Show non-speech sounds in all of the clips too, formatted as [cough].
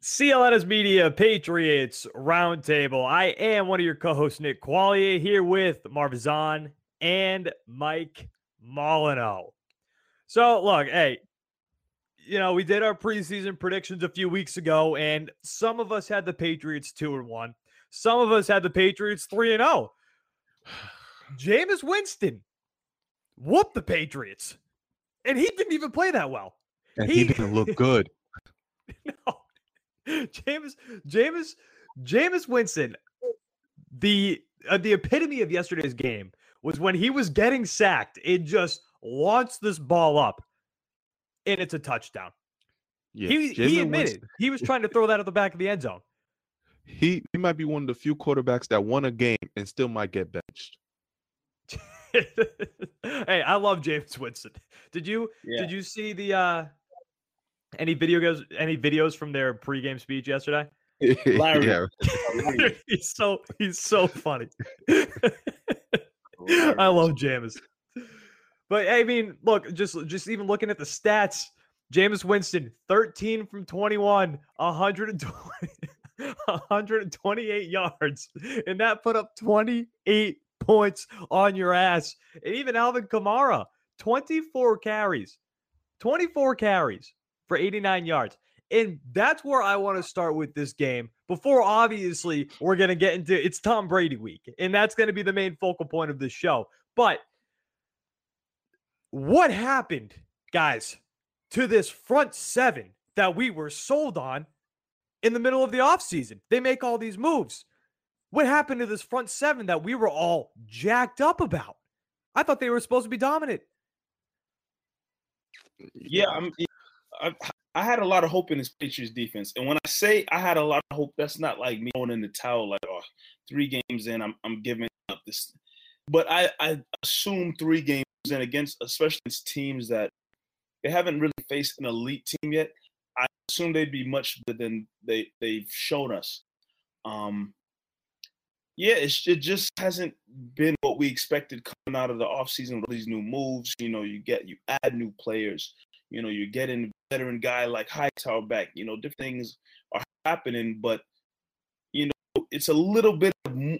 CLNS Media Patriots Roundtable. I am one of your co-hosts, Nick Quaglia, here with Marv Ezhan and Mike Molyneaux. So, look, hey, you know, we did our preseason predictions a few weeks ago, and some of us had the Patriots two and one. Some of us had the Patriots three and zero. Oh. [sighs] Jameis Winston whooped the Patriots, and he didn't even play that well. And he, he didn't look good. [laughs] no, Jameis, James, James Winston, the uh, the epitome of yesterday's game was when he was getting sacked. It just launched this ball up, and it's a touchdown. Yeah, he, he admitted Winston. he was trying to throw that at the back of the end zone. He he might be one of the few quarterbacks that won a game and still might get benched. [laughs] hey, I love Jameis Winston. Did you yeah. did you see the uh any videos any videos from their pregame speech yesterday? [laughs] Larry. yeah. [laughs] [laughs] he's so he's so funny. I love Jameis. But I mean, look, just just even looking at the stats, Jameis Winston, 13 from 21, 120, 128 yards, and that put up 28 points on your ass. And even Alvin Kamara, 24 carries, 24 carries for 89 yards. And that's where I want to start with this game before obviously we're going to get into it's Tom Brady week. And that's going to be the main focal point of this show. But what happened, guys, to this front seven that we were sold on in the middle of the offseason? They make all these moves. What happened to this front seven that we were all jacked up about? I thought they were supposed to be dominant. Yeah, I'm, I, had a lot of hope in this Patriots defense, and when I say I had a lot of hope, that's not like me going in the towel. Like, oh, three games in, I'm I'm giving up this. But I I assume three games in against, especially teams that they haven't really faced an elite team yet. I assume they'd be much better than they they've shown us. Um, yeah, it just hasn't been what we expected coming out of the offseason with these new moves. You know, you get you add new players. You know, you're getting veteran guy like Hightower back. You know, different things are happening, but you know, it's a little bit more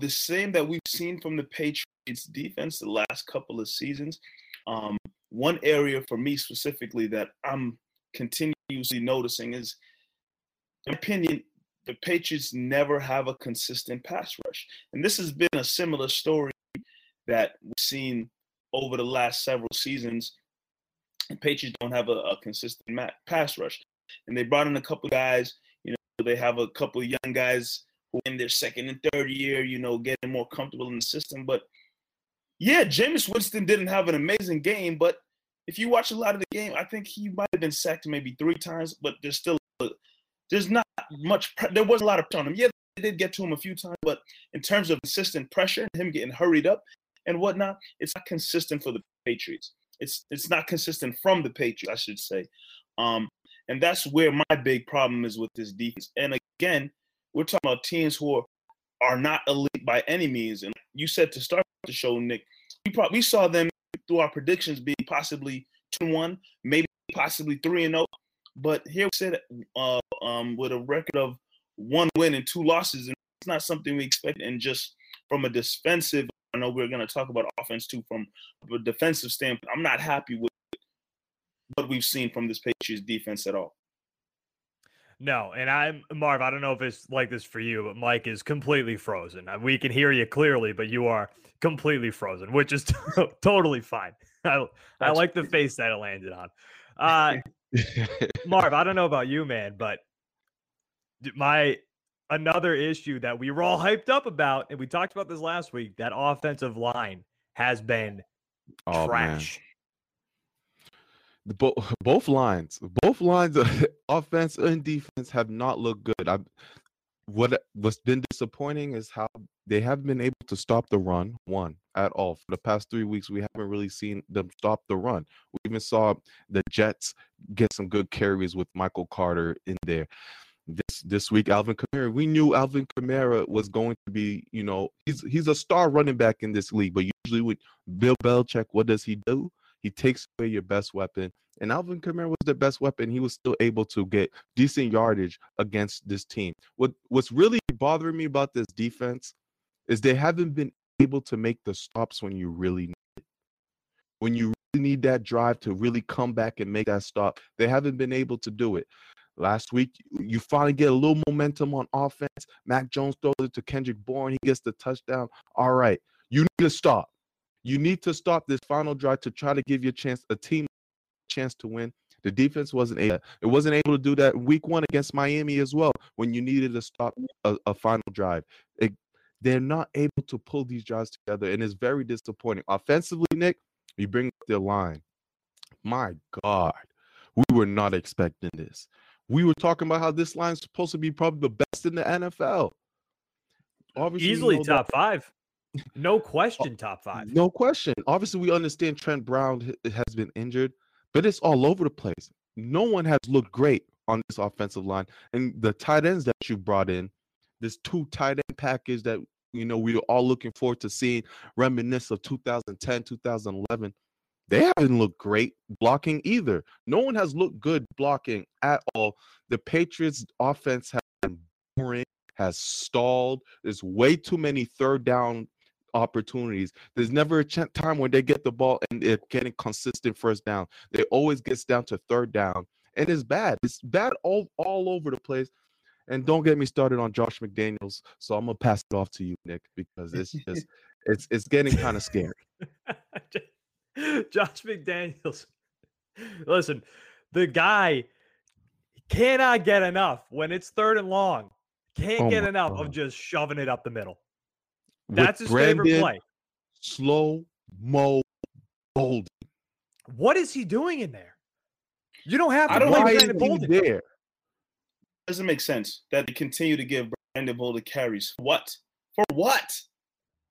the same that we've seen from the Patriots defense the last couple of seasons. Um, one area for me specifically that I'm continuously noticing is, in opinion, the Patriots never have a consistent pass rush. And this has been a similar story that we've seen over the last several seasons. The Patriots don't have a, a consistent pass rush. And they brought in a couple guys, you know, they have a couple young guys who in their second and third year, you know, getting more comfortable in the system. But yeah, Jameis Winston didn't have an amazing game, but if you watch a lot of the game, I think he might have been sacked maybe three times, but there's still a, there's not much. There wasn't a lot of pressure on him. Yeah, they did get to him a few times, but in terms of consistent pressure, and him getting hurried up and whatnot, it's not consistent for the Patriots. It's it's not consistent from the Patriots, I should say. Um, and that's where my big problem is with this defense. And again, we're talking about teams who are, are not elite by any means. And you said to start the show, Nick, we probably we saw them through our predictions being possibly two one, maybe possibly three and zero. Oh. But here we sit uh, um, with a record of one win and two losses, and it's not something we expect. And just from a defensive, I know we're going to talk about offense too. From a defensive standpoint, I'm not happy with what we've seen from this Patriots defense at all. No, and I'm Marv. I don't know if it's like this for you, but Mike is completely frozen. Uh, We can hear you clearly, but you are completely frozen, which is [laughs] totally fine. I, I like the face that it landed on. Uh, [laughs] Marv, I don't know about you, man, but my another issue that we were all [laughs] hyped up about, and we talked about this last week, that offensive line has been Oh, man. trash. The bo- [laughs] both lines, both lines, [laughs] offense and defense, have not looked good. I, what what's been disappointing is how they haven't been able to stop the run one at all for the past three weeks. We haven't really seen them stop the run. We even saw the Jets get some good carries with Michael Carter in there. This this week, Alvin Kamara. We knew Alvin Kamara was going to be, you know, he's he's a star running back in this league. But usually with Bill Belichick, what does he do? He takes away your best weapon. And Alvin Kamara was the best weapon. He was still able to get decent yardage against this team. What what's really bothering me about this defense is they haven't been able to make the stops when you really need it. When you really need that drive to really come back and make that stop, they haven't been able to do it. Last week, you finally get a little momentum on offense. Mac Jones throws it to Kendrick Bourne. He gets the touchdown. All right, you need to stop. You need to stop this final drive to try to give your chance a team chance to win. The defense wasn't able. It wasn't able to do that week one against Miami as well when you needed to stop a, a final drive. It, they're not able to pull these drives together, and it's very disappointing. Offensively, Nick, you bring up their line. My God, we were not expecting this. We were talking about how this line is supposed to be probably the best in the NFL. Obviously, Easily know that- top five. No uh, question, top five. no question. Obviously, we understand Trent Brown has been injured, but it's all over the place. No one has looked great on this offensive line, and the tight ends that you brought in, this two tight end package that you know we are all looking forward to seeing, reminisce of 2010, 2011. They haven't looked great blocking either. No one has looked good blocking at all. The Patriots' offense has been boring, has stalled. There's way too many third down opportunities. There's never a time when they get the ball and they're getting consistent first down. They always gets down to third down, and it's bad. It's bad all all over the place. And don't get me started on Josh McDaniels. So I'm gonna pass it off to you, Nick, because it's just [laughs] it's it's getting kind of scary. [laughs] [laughs] Josh McDaniels. [laughs] Listen, the guy cannot get enough when it's third and long. Can't Oh get my enough of just shoving it up the middle. With That's his favorite play. Slow Mo Bolden. What is he doing in there? You don't have to I don't play Why is Brandon Bolden. there? doesn't make sense that they continue to give Brandon Bolden carries. What? For what?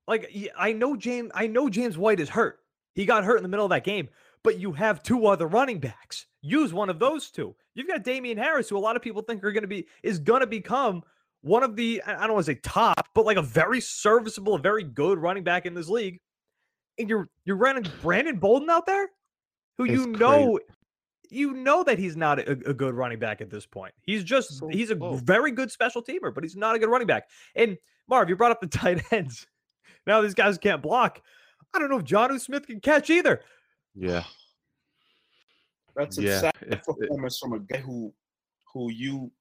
Like I know James, I know James White is hurt. He got hurt in the middle of that game, but you have two other running backs. Use one of those two. You've got Damien Harris, who a lot of people think are going to be is going to become one of the I don't want to say top, but like a very serviceable, a very good running back in this league. And you're you're running Brandon Bolden out there, who It's you crazy. know. You know that he's not a, a good running back at this point. He's just So he's a very good special teamer, but he's not a good running back. And Marv, you brought up the [laughs] tight ends. Now these guys can't block. I don't know if Jonnu Smith can catch either. Yeah, That's a Yeah, sad it's- it- performance from a guy who who you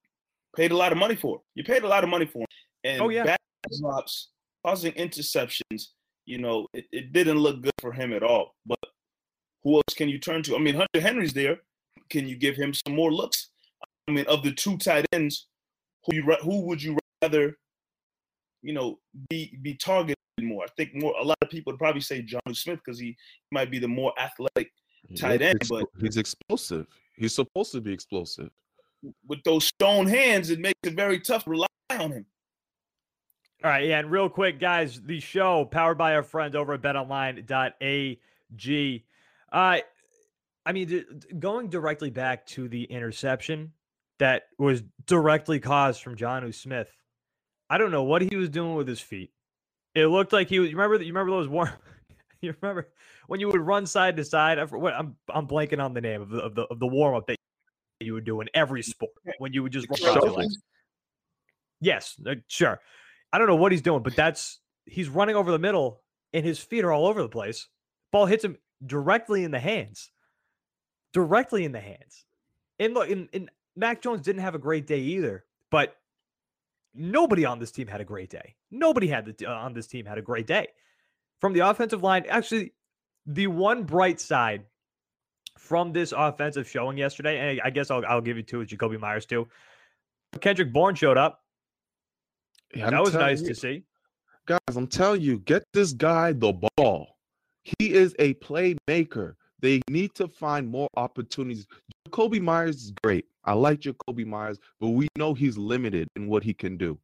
paid a lot of money for. You paid a lot of money for him. And Oh, yeah. bad drops, causing interceptions, you know, it, it didn't look good for him at all. But who else can you turn to? I mean, Hunter Henry's there. Can you give him some more looks? I mean, of the two tight ends, who you who would you rather, you know, be be targeted more? I think more. A lot of people would probably say Jonnu Smith because he might be the more athletic Tight end, expl- but- he's explosive. He's supposed to be explosive. with those stone hands, it makes it very tough to rely on him. All right, yeah, and real quick, guys, the show powered by our friends over at betonline.ag. Uh, I mean, d- d- going directly back to the interception that was directly caused from Jonnu Smith. I don't know what he was doing with his feet. It looked like he was. You remember that? You remember those warm? [laughs] you remember when you would run side to side? I, what, I'm I'm blanking on the name of the of the, of the warm up that you would do in every sport when you would just run out your legs. Yes, uh, sure. I don't know what he's doing, but that's he's running over the middle and his feet are all over the place. Ball hits him directly in the hands. Directly in the hands. And look, and, and Mac Jones didn't have a great day either, but nobody on this team had a great day. Nobody had the, uh, on this team had a great day. From the offensive line, actually, the one bright side from this offensive showing yesterday, and I guess I'll, I'll give you two with Jakobi Meyers too. But Kendrick Bourne showed up. Yeah, that was nice you, to see. guys. I'm telling you, get this guy the ball. He is a playmaker. They need to find more opportunities. Jakobi Meyers is great. I like Jakobi Meyers, but we know he's limited in what he can do.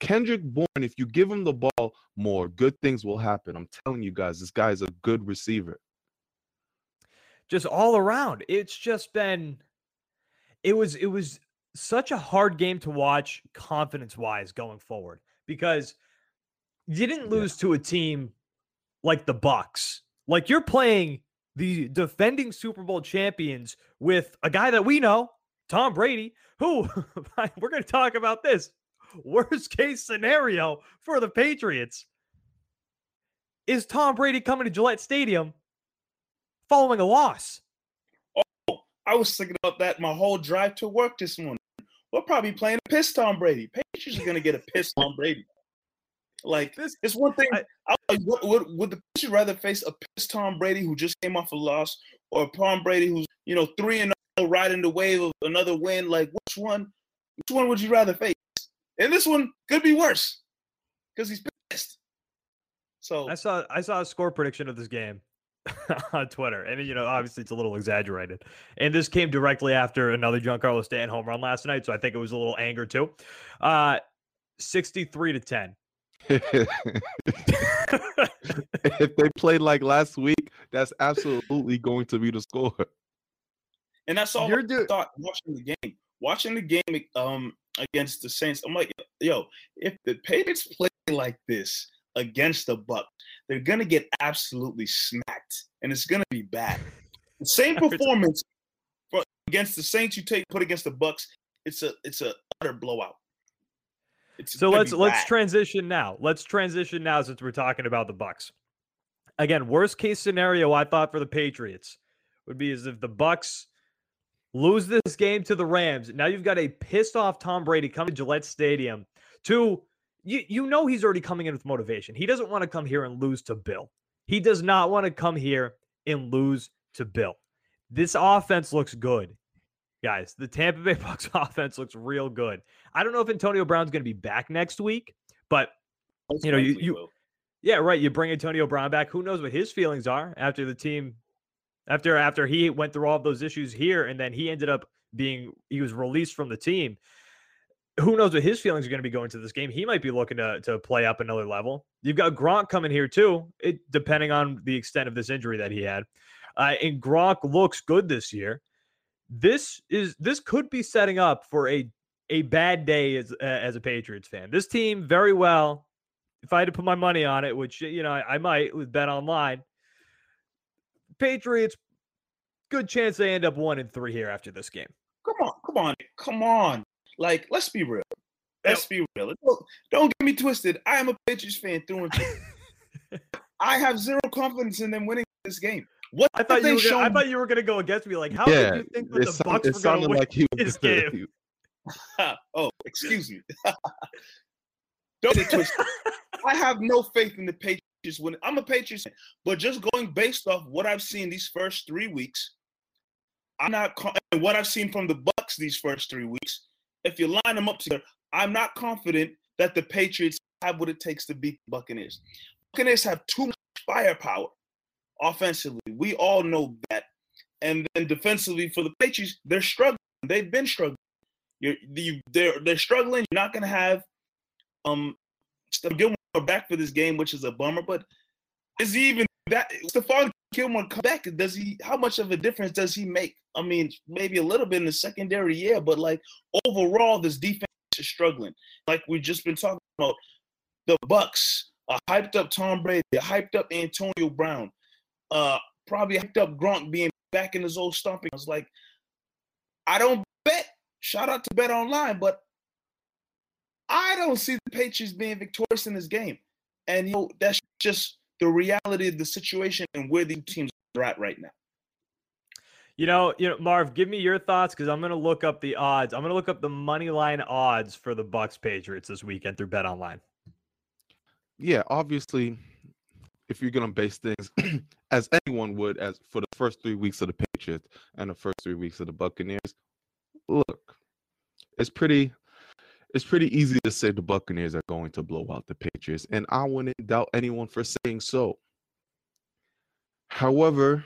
Kendrick Bourne, if you give him the ball more, good things will happen. I'm telling you guys, this guy is a good receiver. Just all around. It's just been it was it was such a hard game to watch confidence wise going forward because you didn't Yeah. lose to a team like the Bucks. Like you're playing the defending Super Bowl champions with a guy that we know, Tom Brady, who [laughs] we're going to talk about this. Worst case scenario for the Patriots is Tom Brady coming to Gillette Stadium following a loss. Oh, I was thinking about that my whole drive to work this morning. We're probably playing a piss Tom Brady. Patriots are gonna get a piss Tom Brady. Like This it's one thing. I- I, like, would, would, would the Patriots rather face a piss Tom Brady who just came off a loss, or Tom Brady who's you know three and zero riding the wave of another win? Like which one? Which one would you rather face? And this one could be worse because he's pissed. So I saw I saw a score prediction of this game [laughs] on Twitter, and you know, obviously it's a little exaggerated. And this came directly after another Giancarlo Stanton home run last night, so I think it was a little anger too. Uh, sixty-three to ten. [laughs] if they played like last week, that's absolutely going to be the score. And that's all You're I do- thought watching the game. Watching the game um against the Saints, I'm like, yo, if the Patriots play like this against the Bucks, they're gonna get absolutely smacked, and it's gonna be bad. The same [laughs] performance for, against the Saints you take put against the Bucks, it's a it's a utter blowout. It's So let's let's bad. transition now. Let's transition now since we're talking about the Bucks. Again, worst case scenario I thought for the Patriots would be as if the Bucks lose this game to the Rams. Now you've got a pissed off Tom Brady coming to Gillette Stadium to you you know he's already coming in with motivation. He doesn't want to come here and lose to Bill. He does not want to come here and lose to Bill. This offense looks good. Guys, the Tampa Bay [laughs] Bucks offense looks real good. I don't know if Antonio Brown's going to be back next week, but you know, you- you- yeah, right. You bring Antonio Brown back. Who knows what his feelings are after the team, after after he went through all of those issues here, and then he ended up being he was released from the team. Who knows what his feelings are going to be going to this game? He might be looking to to play up another level. You've got Gronk coming here too. It depending on the extent of this injury that he had, uh, and Gronk looks good this year. This is this could be setting up for a a bad day as as a Patriots fan. This team very well if I had to put my money on it, which you know I, I might with Bet Online, Patriots, good chance they end up one and three here after this game. Come on, come on, come on. Like, let's be real. Let's be real. Don't, don't get me twisted. I am a Patriots fan through and through. [laughs] I have zero confidence in them winning this game. What I thought you were gonna, I thought you were gonna go against me. Like, how yeah, could you think that the sound- Bucks were gonna sounded win? like he this was game? [laughs] [laughs] oh, excuse me. [laughs] don't get twisted. I have no faith in the Patriots winning. I'm a Patriots fan, but just going based off what I've seen these first three weeks, I'm not. co- and what I've seen from the Bucks these first three weeks. If you line them up together, I'm not confident that the Patriots have what it takes to beat the Buccaneers. Buccaneers have too much firepower offensively. We all know that. And then defensively for the Patriots, they're struggling. They've been struggling. You're, you, they're they're struggling. You're not going to have um Stephon Gilmore back for this game, which is a bummer. But is he even that? Stephon Gilmore come back? Does he? How much of a difference does he make? I mean, maybe a little bit in the secondary, yeah. But like overall, this defense is struggling. Like we've just been talking about, the Bucks, a hyped up Tom Brady, a hyped up Antonio Brown, uh, probably hyped up Gronk being back in his old stomping. I was like, I don't bet. Shout out to Bet Online, but I don't see the Patriots being victorious in this game. And you know, that's just the reality of the situation and where these teams are at right now. You know, you know, Marv, give me your thoughts because I'm going to look up the odds. I'm going to look up the money line odds for the Bucks Patriots this weekend through Bet Online. Yeah, obviously, if you're going to base things [clears throat] as anyone would, as for the first three weeks of the Patriots and the first three weeks of the Buccaneers, look, it's pretty, it's pretty easy to say the Buccaneers are going to blow out the Patriots, and I wouldn't doubt anyone for saying so. However,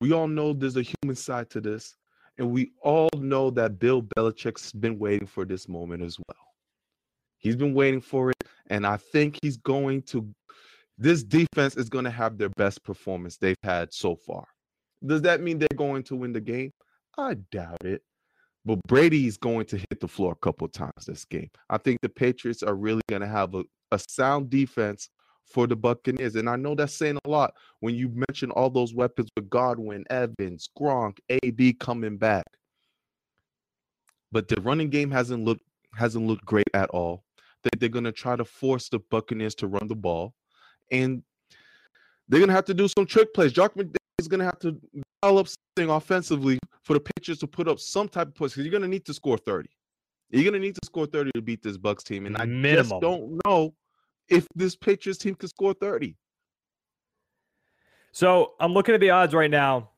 we all know there's a human side to this, and we all know that Bill Belichick's been waiting for this moment as well. He's been waiting for it, and I think he's going to. This defense is going to have their best performance they've had so far. Does that mean they're going to win the game? I doubt it. But Brady's going to hit the floor a couple times this game. I think the Patriots are really going to have a, a sound defense for the Buccaneers. And I know that's saying a lot when you mention all those weapons with Godwin, Evans, Gronk, AB coming back. But the running game hasn't looked hasn't looked great at all. That they're going to try to force the Buccaneers to run the ball, and they're going to have to do some trick plays. Josh McDaniels is going to have to develop something offensively for the Patriots to put up some type of push because you're going to need to score 30. You're going to need to score 30 to beat this Bucks team, and I Minimum. just don't know if this Patriots team could score 30. So I'm looking at the odds right now.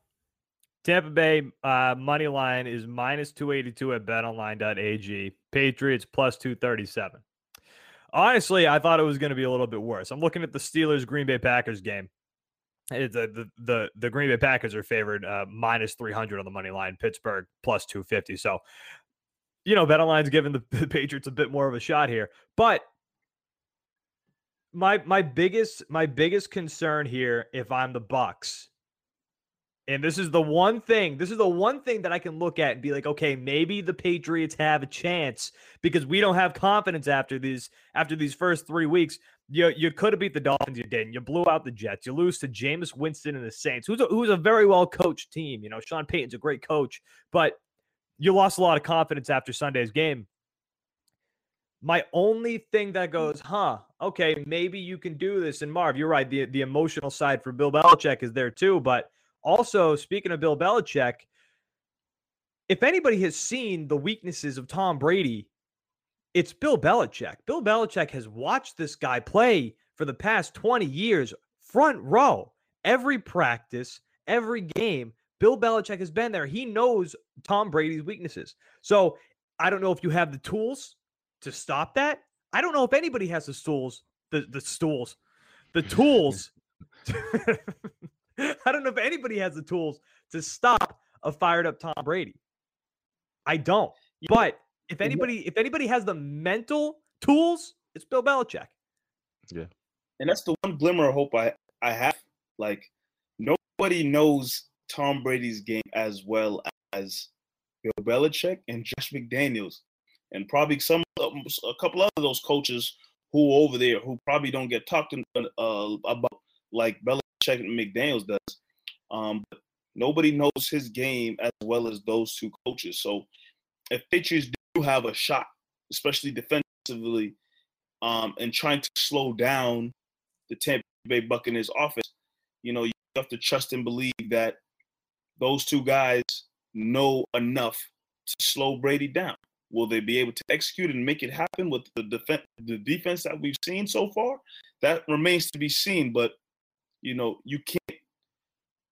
Tampa Bay uh, money line is minus 282 at betonline.ag. Patriots plus 237. Honestly, I thought it was going to be a little bit worse. I'm looking at the Steelers Green Bay Packers game. A, the, the the Green Bay Packers are favored uh, minus 300 on the money line. Pittsburgh plus 250. So, you know, BetOnline's giving the, [laughs] the Patriots a bit more of a shot here. But my my biggest my biggest concern here if I'm the Bucks and this is the one thing this is the one thing that I can look at and be like okay maybe the Patriots have a chance because we don't have confidence after these after these first 3 weeks you you could have beat the Dolphins you didn't you blew out the Jets you lose to Jameis Winston and the Saints who's a, who's a very well coached team you know Sean Payton's a great coach but you lost a lot of confidence after Sunday's game my only thing that goes, huh, okay, maybe you can do this. And Marv, you're right. The, the emotional side for Bill Belichick is there too. But also, speaking of Bill Belichick, if anybody has seen the weaknesses of Tom Brady, it's Bill Belichick. Bill Belichick has watched this guy play for the past 20 years, front row, every practice, every game. Bill Belichick has been there. He knows Tom Brady's weaknesses. So I don't know if you have the tools to stop that. I don't know if anybody has the stools, the the stools, the [laughs] tools. [laughs] [laughs] [laughs] I don't know if anybody has the tools to stop a fired up Tom Brady. I don't. But if anybody if anybody has the mental tools, it's Bill Belichick. Yeah. And that's the one glimmer of hope I I have. Like nobody knows Tom Brady's game as well as Bill Belichick and Josh McDaniels and probably some a couple of those coaches who over there who probably don't get talked in, uh, about like Belichick and McDaniels does. Um, but nobody knows his game as well as those two coaches. So if Patriots do have a shot, especially defensively, um, and trying to slow down the Tampa Bay Buccaneers offense, you know, you have to trust and believe that those two guys know enough to slow Brady down. Will they be able to execute and make it happen with the defense, the defense that we've seen so far? That remains to be seen. But you know, you can't.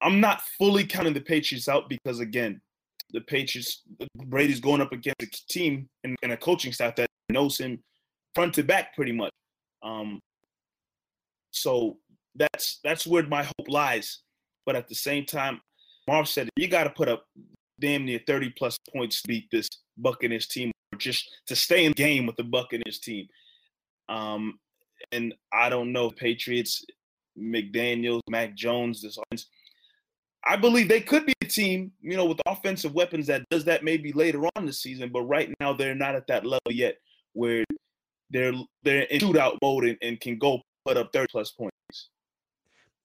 I'm not fully counting the Patriots out because again, the Patriots, Brady's going up against a team and, and a coaching staff that knows him front to back pretty much. Um, so that's that's where my hope lies. But at the same time, Marv said you got to put up damn near 30 plus points to beat this Buccaneers team, or just to stay in game with the Buccaneers team. Um, and I don't know Patriots, McDaniels, Mac Jones, this offense. I believe they could be a team, you know, with offensive weapons that does that maybe later on the season, but right now they're not at that level yet where they're they're in shootout mode and, and can go put up 30 plus points.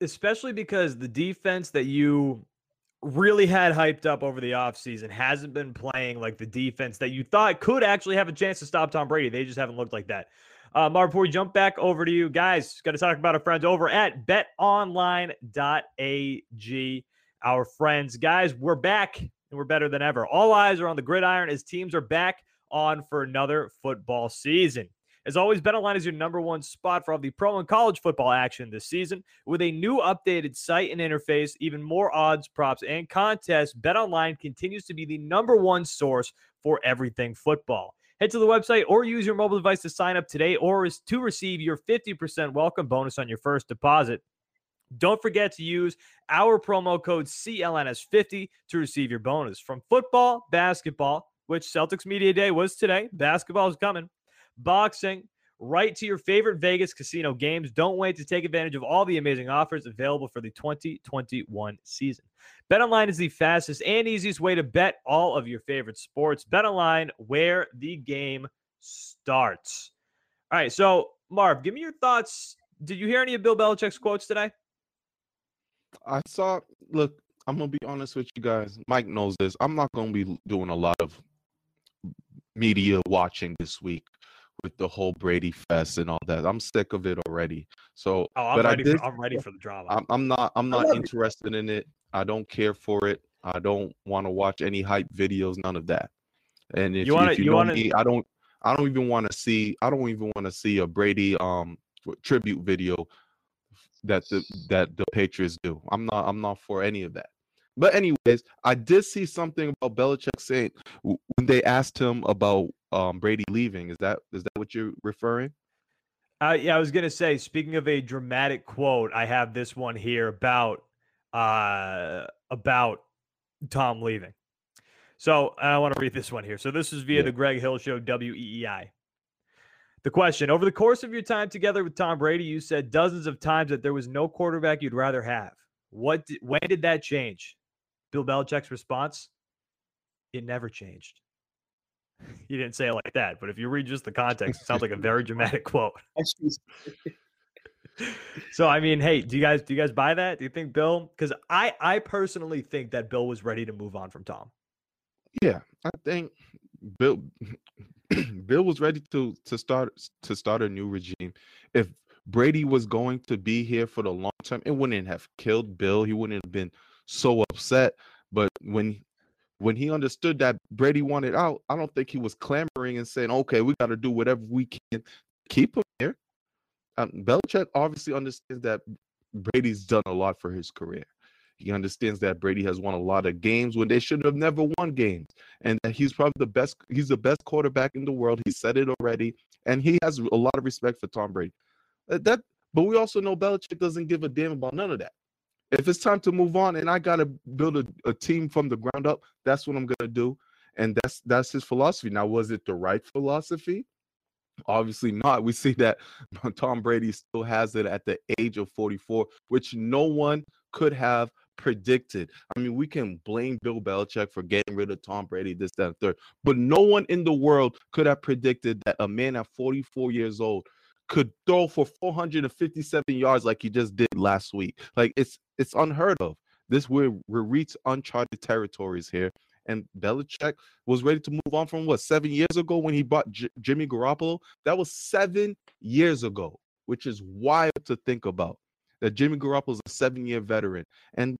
Especially because the defense that you really had hyped up over the offseason hasn't been playing like the defense that you thought could actually have a chance to stop Tom Brady. They just haven't looked like that. Uh, Marv, before we jump back over to you guys, got to talk about our friends over at betonline.ag. our friends. Guys, we're back and we're better than ever. All eyes are on the gridiron as teams are back on for another football season. As always, BetOnline is your number one spot for all the pro and college football action this season. With a new updated site and interface, even more odds, props, and contests, BetOnline continues to be the number one source for everything football. Head to the website or use your mobile device to sign up today or to receive your 50% welcome bonus on your first deposit. Don't forget to use our promo code CLNS50 to receive your bonus. From football, basketball, which Celtics Media Day was today, basketball is coming, boxing, right to your favorite Vegas casino games. Don't wait to take advantage of all the amazing offers available for the 2021 season. BetOnline is the fastest and easiest way to bet all of your favorite sports. BetOnline, where the game starts. All right, so Marv, give me your thoughts. Did you hear any of Bill Belichick's quotes today? I saw. Look, I'm gonna be honest with you guys. Mike knows this. I'm not gonna be doing a lot of media watching this week with the whole Brady fest and all that. I'm sick of it already. So, oh, I'm but ready. I did, for, I'm ready for the drama. I'm, I'm not. I'm not interested in it. I don't care for it. I don't want to watch any hype videos. None of that. And if you, wanna, if you, you know wanna... me, I don't. I don't even want to see. I don't even want to see a Brady um tribute video that the that the Patriots do. I'm not. I'm not for any of that. But anyways, I did see something about Belichick saying when they asked him about um, Brady leaving. Is that is that what you're referring? Uh, yeah, I was gonna say. Speaking of a dramatic quote, I have this one here about uh, about Tom leaving. So I want to read this one here. So this is via yeah. the Greg Hill Show, WEEI. The question: Over the course of your time together with Tom Brady, you said dozens of times that there was no quarterback you'd rather have. What? Did, when did that change? Bill Belichick's response: It never changed. [laughs] He didn't say it like that, but if you read just the context, it sounds like a very dramatic quote. [laughs] so I mean, hey, do you guys do you guys buy that? Do you think Bill? Because I I personally think that Bill was ready to move on from Tom. Yeah, I think Bill [clears throat] Bill was ready to to start to start a new regime. If Brady was going to be here for the long term, it wouldn't have killed Bill. He wouldn't have been so upset. But when when he understood that Brady wanted out, I don't think he was clamoring and saying, "Okay, we got to do whatever we can keep him here." Um, Belichick obviously understands that Brady's done a lot for his career. He understands that Brady has won a lot of games when they should have never won games, and that he's probably the best. He's the best quarterback in the world. He said it already, and he has a lot of respect for Tom Brady. Uh, that, but we also know Belichick doesn't give a damn about none of that. If it's time to move on and I got to build a, a team from the ground up, that's what I'm gonna do, and that's that's his philosophy. Now, was it the right philosophy? Obviously not. We see that [laughs] Tom Brady still has it at the age of 44, which no one could have predicted. I mean, we can blame Bill Belichick for getting rid of Tom Brady, this, that, and third, but no one in the world could have predicted that a man at 44 years old could throw for 457 yards like he just did last week. Like it's it's unheard of. This we're we're reached uncharted territories here. And Belichick was ready to move on from what seven years ago when he bought J- Jimmy Garoppolo. That was seven years ago, which is wild to think about. That Jimmy Garoppolo is a seven-year veteran, and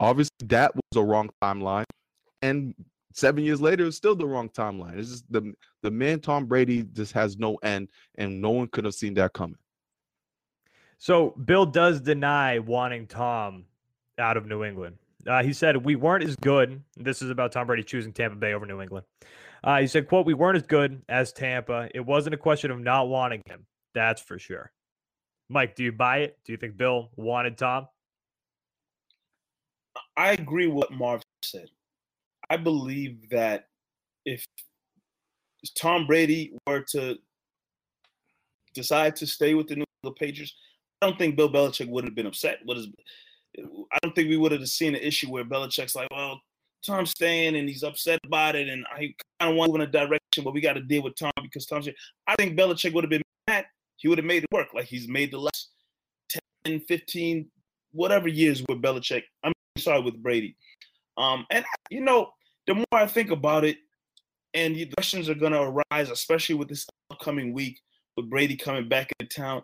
obviously that was a wrong timeline. And seven years later, it's still the wrong timeline. It's just the the man Tom Brady just has no end, and no one could have seen that coming. So Bill does deny wanting Tom out of New England. Uh, he said we weren't as good. This is about Tom Brady choosing Tampa Bay over New England. Uh, he said, "quote We weren't as good as Tampa. It wasn't a question of not wanting him. That's for sure." Mike, do you buy it? Do you think Bill wanted Tom? I agree with what Marv said. I believe that if Tom Brady were to decide to stay with the New England Patriots, I don't think Bill Belichick would have been upset. What is I don't think we would have seen an issue where Belichick's like, well, Tom's staying and he's upset about it, and I kind of want to go in a direction, but we got to deal with Tom because Tom's. I think Belichick would have been mad. He would have made it work like he's made the last 10, 15, whatever years with Belichick. I'm sorry with Brady. Um, and you know, the more I think about it, and the questions are going to arise, especially with this upcoming week with Brady coming back into town.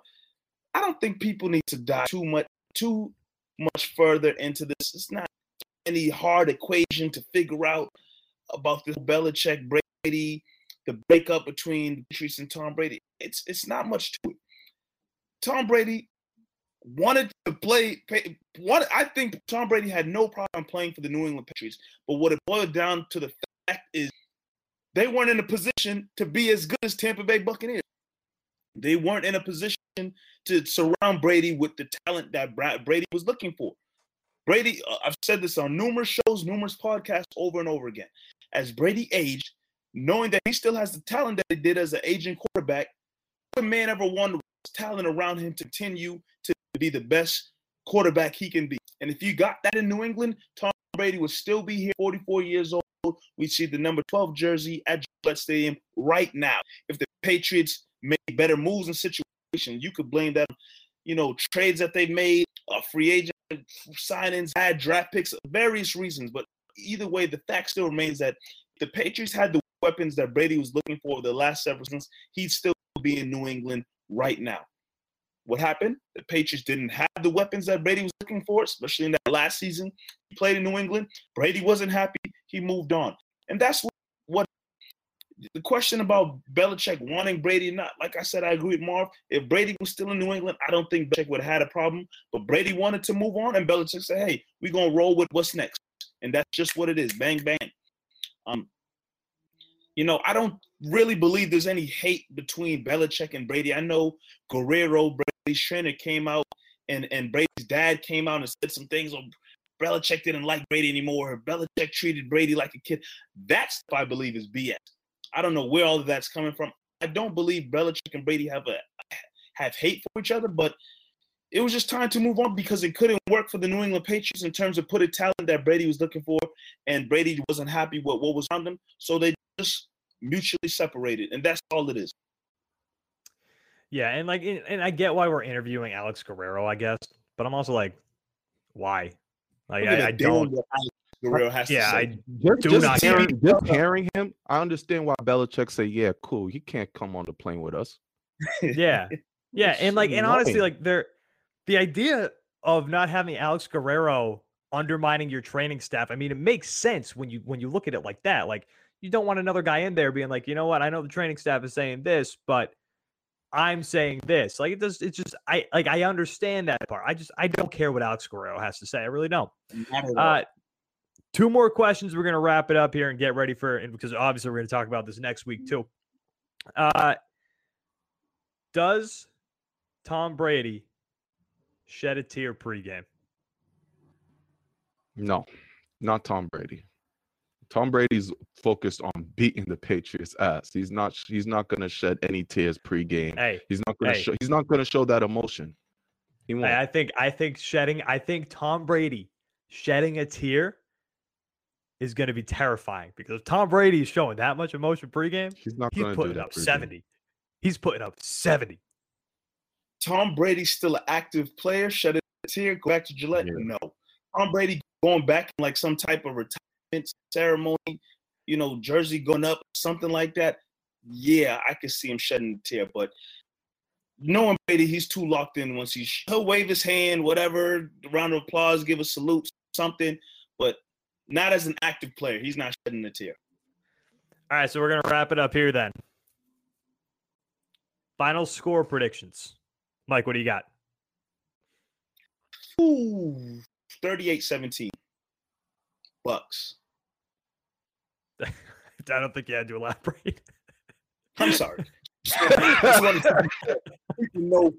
I don't think people need to dive too much too much further into this. It's not any hard equation to figure out about this Belichick Brady, the breakup between Patriots and Tom Brady. It's it's not much to it. Tom Brady wanted to play. What I think Tom Brady had no problem playing for the New England Patriots, but what it boiled down to the fact is they weren't in a position to be as good as Tampa Bay Buccaneers. They weren't in a position to surround Brady with the talent that Brady was looking for. Brady, uh, I've said this on numerous shows, numerous podcasts over and over again. As Brady aged, knowing that he still has the talent that he did as an aging quarterback, the man ever wanted talent around him to continue to be the best quarterback he can be. And if you got that in New England, Tom Brady would still be here, 44 years old. We see the number 12 jersey at Gillette Stadium right now. If the Patriots made better moves in situations, you could blame that, you know, trades that they made, uh, free agent signings, had draft picks, various reasons. But either way, the fact still remains that the Patriots had the weapons that Brady was looking for the last several seasons. He'd still be in New England right now. What happened? The Patriots didn't have the weapons that Brady was looking for, especially in that last season. He played in New England. Brady wasn't happy. He moved on. And that's what, what the question about Belichick wanting Brady not, like I said, I agree with Marv. If Brady was still in New England, I don't think Belichick would have had a problem. But Brady wanted to move on, and Belichick said, hey, we're going to roll with what's next. And that's just what it is. Bang, bang. Um, you know, I don't really believe there's any hate between Belichick and Brady. I know Guerrero, Trainer, came out and, and Brady's dad came out and said some things on Belichick didn't like Brady anymore. Belichick treated Brady like a kid. That's I believe is BS. I don't know where all of that's coming from. I don't believe Belichick and Brady have a have hate for each other, but it was just time to move on because it couldn't work for the New England Patriots in terms of putting talent that Brady was looking for, and Brady wasn't happy with what was around him. So they just mutually separated, and that's all it is. Yeah, and like, and I get why we're interviewing Alex Guerrero, I guess, but I'm also like, why? Like, I, I don't. Guerrero has yeah, to I Just, do just not hearing, just hearing him, I understand why Belichick say, "Yeah, cool. He can't come on the plane with us." yeah, [laughs] yeah, and like, and honestly, annoying. like, there, the idea of not having Alex Guerrero undermining your training staff. I mean, it makes sense when you when you look at it like that. Like, you don't want another guy in there being like, you know what? I know the training staff is saying this, but I'm saying this. Like, it does. It's just I like I understand that part. I just I don't care what Alex Guerrero has to say. I really don't. Not at all. Uh, two more questions. We're gonna wrap it up here and get ready for and because obviously we're gonna talk about this next week too. Uh, does Tom Brady shed a tear pregame? No, not Tom Brady. Tom Brady's focused on beating the Patriots' ass. He's not. He's not going to shed any tears pregame. Hey, He's not going to hey. show. He's not going to show that emotion. He won't. I I think I think shedding. I think Tom Brady shedding a tear is going to be terrifying because if Tom Brady is showing that much emotion pregame, he's not he's going do putting that. up pregame. seventy. He's putting up seventy. Tom Brady's still an active player. Shed a tear. Go back to Gillette. Yeah. No. Tom Brady going back in like some type of retirement ceremony, you know, jersey going up, something like that. Yeah, I could see him shedding a tear. But knowing Brady, he's too locked in. Once he he'll wave his hand, whatever, round of applause, give a salute, something. But not as an active player. He's not shedding a tear. All right, so we're gonna wrap it up here then. Final score predictions. Mike, what do you got? Ooh, 38-17. Bucks. [laughs] I don't think you had to elaborate. I'm sorry. [laughs] Just to know.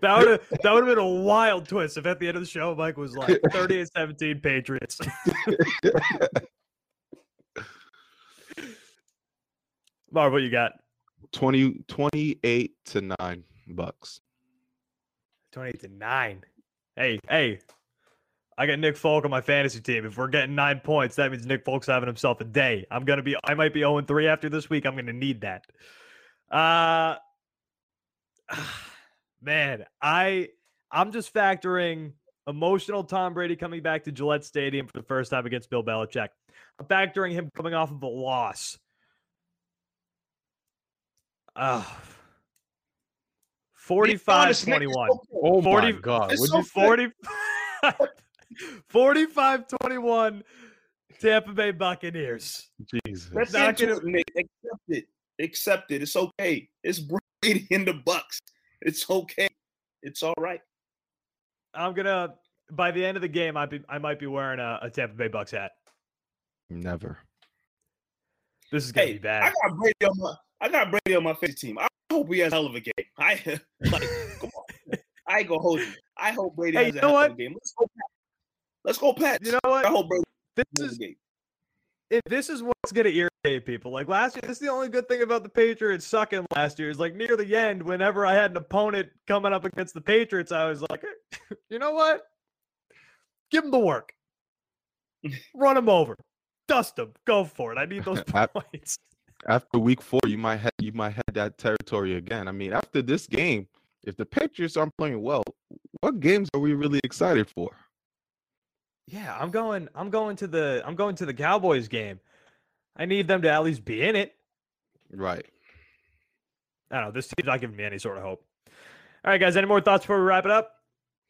that would have that would have been a wild twist if at the end of the show Mike was like 38-17 Patriots. [laughs] Marv, what you got? 20, 28 to nine bucks. 28 to 9. Hey, hey. I got Nick Folk on my fantasy team. If we're getting nine points, that means Nick Folk's having himself a day. I'm gonna be I might be 0 3 after this week. I'm gonna need that. Uh [sighs] man, I I'm just factoring emotional Tom Brady coming back to Gillette Stadium for the first time against Bill Belichick. I'm factoring him coming off of a loss. Uh, 45 honest, 21. Oh 40 my god! it's Would so you fair. 40 [laughs] 45 21 Tampa Bay Buccaneers. Jesus. That's not into gonna- Nick. Accept it. Accept it. It's okay. It's Brady [laughs] in the Bucks. It's okay. It's all right. I'm gonna by the end of the game, I be I might be wearing a, a Tampa Bay Bucks hat. Never. This is gonna Hey, be I bad. got Brady on my I got Brady on my fantasy team. I hope he has a hell of a game. I [laughs] like come on. [laughs] I ain't gonna hold you. I hope Brady Hey, has you a know hell of a game. Let's go Pat. Let's go Pat. you know what? I what? hope Brady This is game. if this is what's gonna irritate people. Like last year, this is the only good thing about the Patriots sucking last year. Is like near the end, whenever I had an opponent coming up against the Patriots, I was like, "Eh, [laughs] you know what? Give them the work. [laughs] Run them over. Dust them. Go for it. I need those [laughs] Ap- points. After week four, you might have you might have that territory again. I mean, after this game, if the Patriots aren't playing well, what games are we really excited for? Yeah, I'm going. I'm going to the. I'm going to the Cowboys game. I need them to at least be in it. Right. I don't know. This team's not giving me any sort of hope. All right, guys. Any more thoughts before we wrap it up?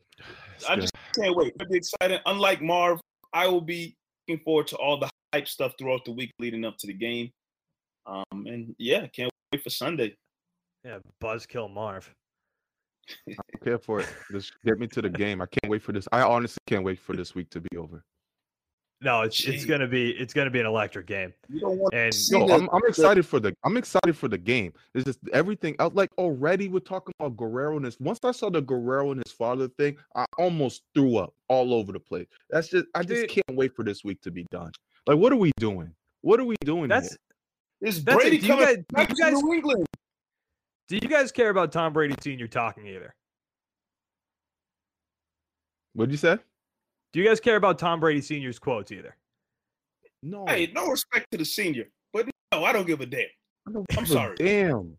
[sighs] I just can't wait. It'll be exciting. Unlike Marv, I will be looking forward to all the hype stuff throughout the week leading up to the game. Um, and yeah, can't wait for Sunday. Yeah, Buzzkill Marv. I don't care for it. Just get me to the game. I can't wait for this. I honestly can't wait for this week to be over. No, it's it's gonna be it's gonna be an electric game. You don't want And No, the, I'm, I'm excited for the I'm excited for the game. It's just everything else. Like already, we're talking about Guerrero and his. Once I saw the Guerrero and his father thing, I almost threw up all over the place. That's just I just Dude. can't wait for this week to be done. Like, what are we doing? What are we doing? That's here? Is that's it. Brady Do you coming guys- back you to guys- New England? Do you guys care about Tom Brady Senior talking either? What'd you say? Do you guys care about Tom Brady Senior's quotes either? No, Hey, no respect to the senior, but no, I don't give a damn. I don't I'm give a sorry. Damn,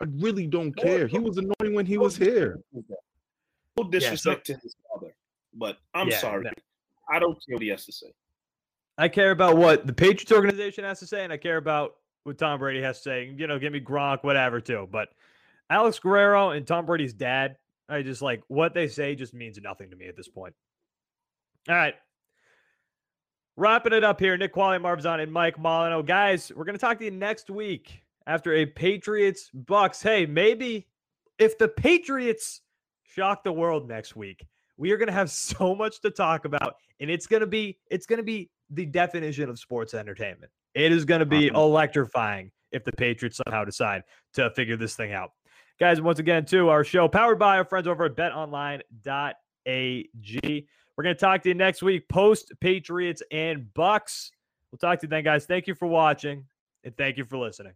I really don't No, care. He was annoying when he no was here. No disrespect to his father, but I'm Yeah, sorry. no. I don't care what he has to say. I care about what the Patriots organization has to say, and I care about what Tom Brady has to say. You know, give me Gronk, whatever, too. But Alex Guerrero and Tom Brady's dad, I just like what they say just means nothing to me at this point. All right. Wrapping it up here, Nick Quaglia, Marvzon, and Mike Molyneaux. Guys, we're going to talk to you next week after a Patriots Bucks. Hey, maybe if the Patriots shock the world next week, we are going to have [laughs] so much to talk about and it's going to be it's going to be the definition of sports entertainment. It is going to be electrifying if the Patriots somehow decide to figure this thing out. Guys, once again, to our show powered by our friends over at betonline.ag. We're going to talk to you next week post Patriots and Bucks. We'll talk to you then, guys. Thank you for watching and thank you for listening.